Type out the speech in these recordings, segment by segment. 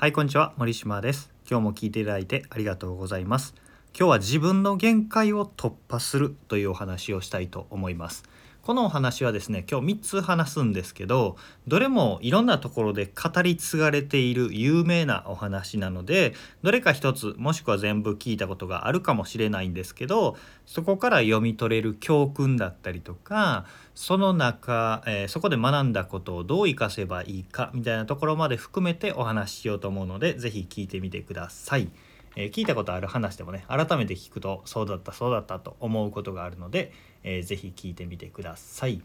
はいこんにちは森島です。今日も聞いていただいてありがとうございます。今日は自分の限界を突破するというお話をしたいと思います。このお話はですね今日3つ話すんですけどどれもいろんなところで語り継がれている有名なお話なのでどれか一つもしくは全部聞いたことがあるかもしれないんですけどそこから読み取れる教訓だったりとかその中、えー、そこで学んだことをどう活かせばいいかみたいなところまで含めてお話ししようと思うので是非聞いてみてください。えー、聞いたことある話でもね改めて聞くとそうだったそうだったと思うことがあるので、えー、ぜひ聞いてみてください。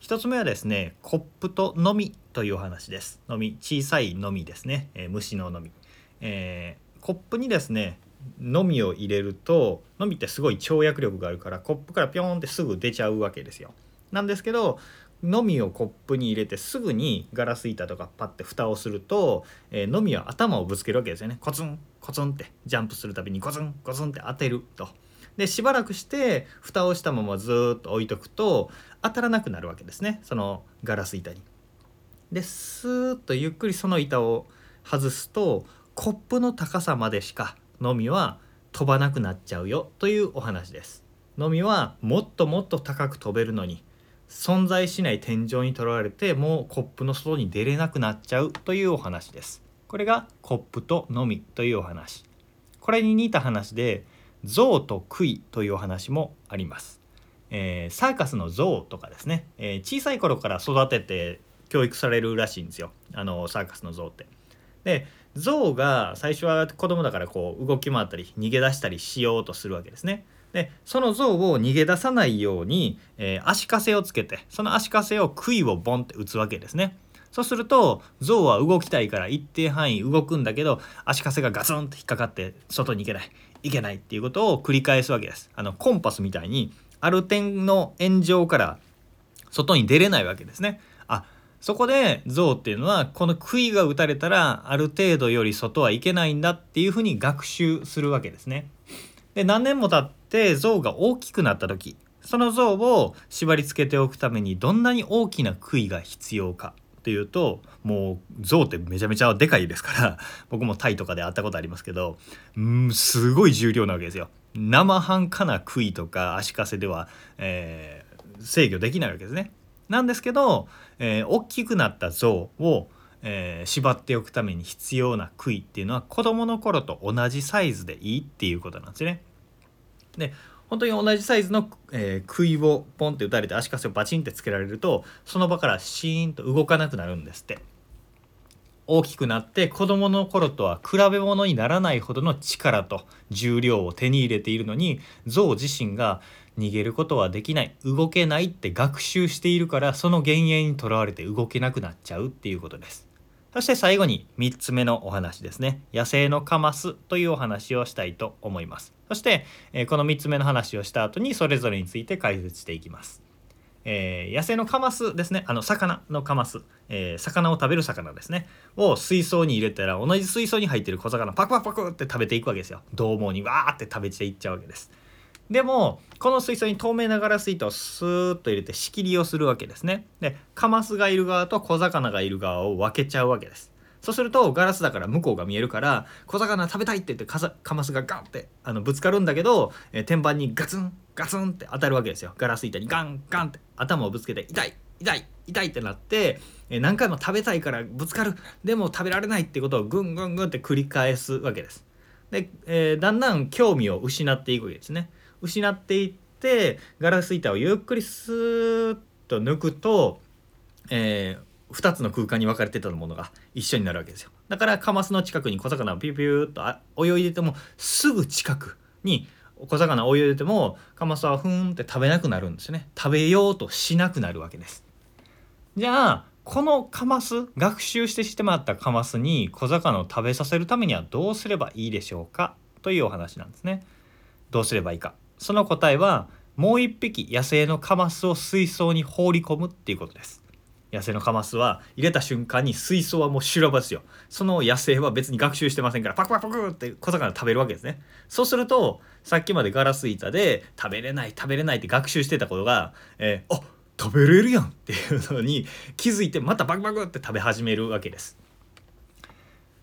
1つ目はですねコップとのみという話です。のみ小さいのみですね、えー、虫ののみ、えー、コップにですねのみを入れるとのみってすごい跳躍力があるからコップからピョーンってすぐ出ちゃうわけですよ。なんですけどのみをコップに入れてすぐにガラス板とかパッて蓋をすると、えー、のみは頭をぶつけるわけですよねコツンコツンってジャンプするたびにコツンコツンって当てると。でしばらくして蓋をしたままずっと置いとくと当たらなくなるわけですねそのガラス板に。でスーッとゆっくりその板を外すとコップの高さまでしかのみは飛ばなくなっちゃうよというお話です。のみはもっともっと高く飛べるのに存在しない天井にとらわれてもうコップの外に出れなくなっちゃうというお話です。これがコップとのみというお話。これに似た話で象と杭というお話もあります。えー、サーカスの象とかですね、えー、小さい頃から育てて教育されるらしいんですよあのサーカスの象って。で象が最初は子供だからこう動き回ったり逃げ出したりしようとするわけですね。でその象を逃げ出さないように、えー、足かせをつけてその足かせを杭をボンって打つわけですね。そうすると象は動きたいから一定範囲動くんだけど足かせがガツンと引っかかって外に行けないいけないっていうことを繰り返すわけです。あのコンパスみたいにある点の円状から外に出れないわけですね。あそこで象っていうのはこの杭が打たれたらある程度より外はいけないんだっていうふうに学習するわけですね。で何年も経って象が大きくなった時その像を縛り付けておくためにどんなに大きな杭が必要かっていうともう象ってめちゃめちゃでかいですから 僕もタイとかで会ったことありますけどうんすごい重量なわけですよ。生半可な杭とか足かせでは、えー、制御できないわけですね。なんですけど、えー、大きくなった象を、えー、縛っておくために必要な杭っていうのは子どもの頃と同じサイズでいいっていうことなんですね。で本当に同じサイズの、えー、杭をポンって打たれて足かせをバチンってつけられるとその場からシーンと動かなくなるんですって大きくなって子どもの頃とは比べ物にならないほどの力と重量を手に入れているのに象自身が逃げることはできない動けないって学習しているからその幻影にとらわれて動けなくなっちゃうっていうことです。そして最後に3つ目のお話ですね。野生のカマスというお話をしたいと思います。そして、えこの3つ目の話をした後にそれぞれについて解説していきます。えー、野生のカマスですね。あの、魚のカマス。えー、魚を食べる魚ですね。を水槽に入れたら同じ水槽に入ってる小魚パクパクパクって食べていくわけですよ。獰猛にわーって食べていっちゃうわけです。でもこの水槽に透明なガラス糸をスーッと入れて仕切りをするわけですね。でカマスがいる側と小魚がいる側を分けちゃうわけです。そうするとガラスだから向こうが見えるから小魚食べたいって言ってカマスがガンってあのぶつかるんだけど、えー、天板にガツンガツンって当たるわけですよ。ガラス板にガンガンって頭をぶつけて痛い痛い痛いってなって、えー、何回も食べたいからぶつかるでも食べられないってことをぐんぐんぐんって繰り返すわけです。で、えー、だんだん興味を失っていくわけですね。失っていってガラス板をゆっくりスーッと抜くと、えー、2つの空間に分かれてたものが一緒になるわけですよだからカマスの近くに小魚をピュピューと泳いでてもすぐ近くに小魚を泳いでてもカマスはふーんって食べなくなるんですよね。食べようとしなくなるわけです。じゃあこのカマス学習してしてもらったカマスに小魚を食べさせるためにはどうすればいいでしょうかというお話なんですね。どうすればいいか。その答えはもう一匹野生のカマスを水槽に放り込むっていうことです。野生のカマスは入れた瞬間に水槽はもう修羅場ですよ。その野生は別に学習してませんからパクパクパクって小魚食べるわけですね。そうするとさっきまでガラス板で食べれない食べれないって学習してたことが、えー、あ食べれるやんっていうのに気づいてまたバクバクって食べ始めるわけです。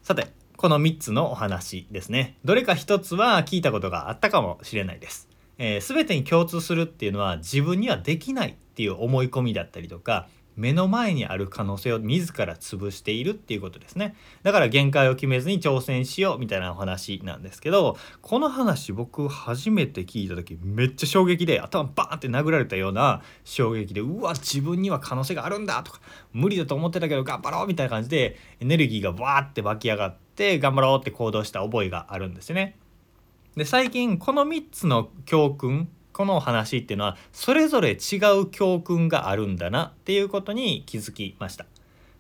さてこの3つのお話ですね。どれか1つは聞いたことがあったかもしれないです。えー、全てに共通するっていうのは自分にはできないっていう思い込みだったりとか目の前にある可能性を自ら潰しているっていうことですねだから限界を決めずに挑戦しようみたいなお話なんですけどこの話僕初めて聞いた時めっちゃ衝撃で頭バーンって殴られたような衝撃でうわ自分には可能性があるんだとか無理だと思ってたけど頑張ろうみたいな感じでエネルギーがバーって湧き上がって頑張ろうって行動した覚えがあるんですね。で最近この3つの教訓この話っていうのはそれぞれ違う教訓があるんだなっていうことに気づきました。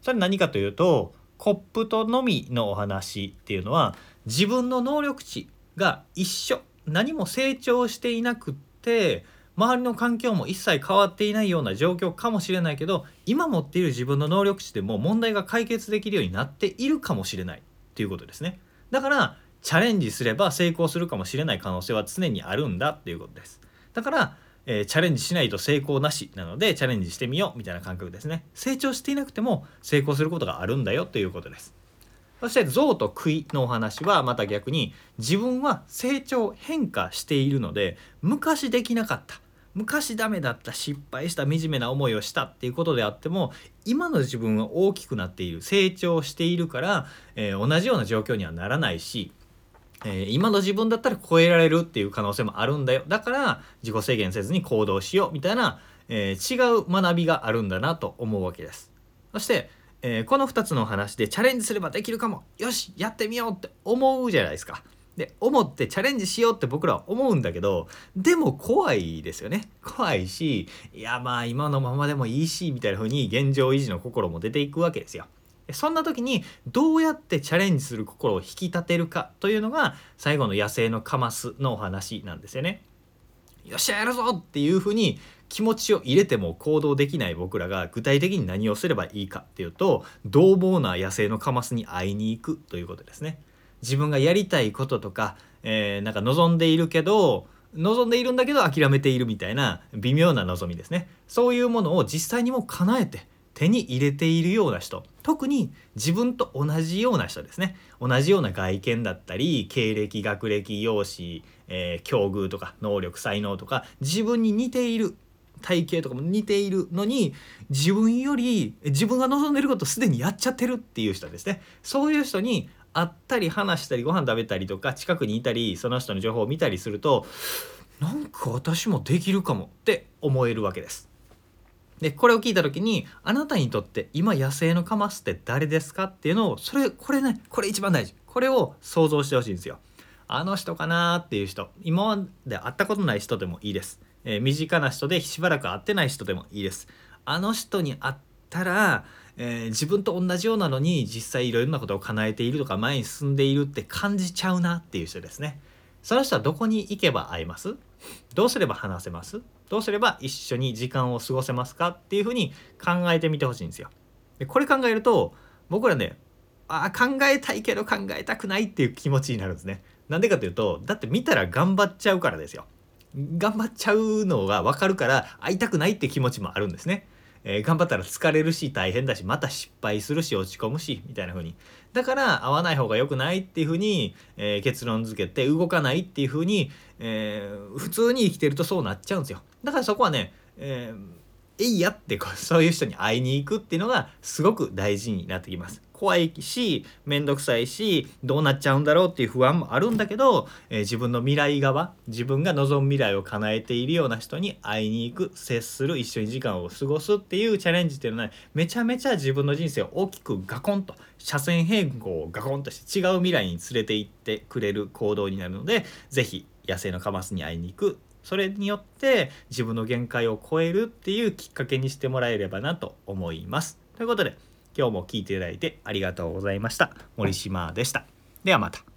それ何かというとコップとのみのお話っていうのは自分の能力値が一緒何も成長していなくって周りの環境も一切変わっていないような状況かもしれないけど今持っている自分の能力値でも問題が解決できるようになっているかもしれないっていうことですね。だからチャレンジすれば成功するかもしれない可能性は常にあるんだっていうことです。だから、えー、チャレンジしないと成功なしなのでチャレンジしてみようみたいな感覚ですね。成長していなくても成功することがあるんだよということです。そして象と杭のお話はまた逆に自分は成長変化しているので昔できなかった昔ダメだった失敗した惨めな思いをしたっていうことであっても今の自分は大きくなっている成長しているから、えー、同じような状況にはならないしえー、今の自分だったら超えられるっていう可能性もあるんだよ。だから自己制限せずに行動しようみたいな、えー、違う学びがあるんだなと思うわけです。そして、えー、この2つの話でチャレンジすればできるかも。よしやってみようって思うじゃないですか。で思ってチャレンジしようって僕らは思うんだけどでも怖いですよね。怖いしいやまあ今のままでもいいしみたいな風に現状維持の心も出ていくわけですよ。そんな時にどうやってチャレンジする心を引き立てるかというのが最後の野生のカマスのお話なんですよね。よっしゃやるぞっていうふうに気持ちを入れても行動できない僕らが具体的に何をすればいいかっていうと獰猛な野生のカマスに会いに行くということですね。自分がやりたいこととか、えー、なんか望んでいるけど望んでいるんだけど諦めているみたいな微妙な望みですねそういうものを実際にも叶えて手に入れているような人。特に自分と同じような人ですね。同じような外見だったり経歴学歴容姿、えー、境遇とか能力才能とか自分に似ている体型とかも似ているのに自分より自分が望んでることすでにやっちゃってるっていう人ですね。そういう人に会ったり話したりご飯食べたりとか近くにいたりその人の情報を見たりするとなんか私もできるかもって思えるわけです。でこれを聞いた時にあなたにとって今野生のカマスって誰ですか？っていうのをそれこれねこれ一番大事。これを想像してほしいんですよあの人かな？っていう人今まで会ったことない人でもいいです、えー、身近な人でしばらく会ってない人でもいいですあの人に会ったら、えー、自分と同じようなのに実際いろいろなことを叶えているとか前に進んでいるって感じちゃうなっていう人ですね。その人はどこに行けば会えます？どうすれば話せます？どうすれば一緒に時間を過ごせますかっていうふうに考えてみてほしいんですよ。でこれ考えると僕らねあ考えたいけど考えたくないっていう気持ちになるんですね。なんでかというとだって見たら頑張っちゃうからですよ。頑張っちゃうのが分かるから会いたくないって気持ちもあるんですね。えー、頑張ったら疲れるし大変だしまた失敗するし落ち込むしみたいな風に。だから会わない方が良くないっていう風に、えー、結論付けて動かないっていう風に、えー、普通に生きてるとそうなっちゃうんですよ。だからそこはね、えー、えいやってこうそういう人に会いに行くっていうのがすごく大事になってきます。怖いし面倒くさいしどうなっちゃうんだろうっていう不安もあるんだけど、えー、自分の未来側自分が望む未来を叶えているような人に会いに行く接する一緒に時間を過ごすっていうチャレンジっていうのは、ね、めちゃめちゃ自分の人生を大きくガコンと車線変更をガコンとして違う未来に連れて行ってくれる行動になるので是非野生のカマスに会いに行くそれによって自分の限界を超えるっていうきっかけにしてもらえればなと思います。ということで今日も聞いていただいてありがとうございました。森島でした。ではまた。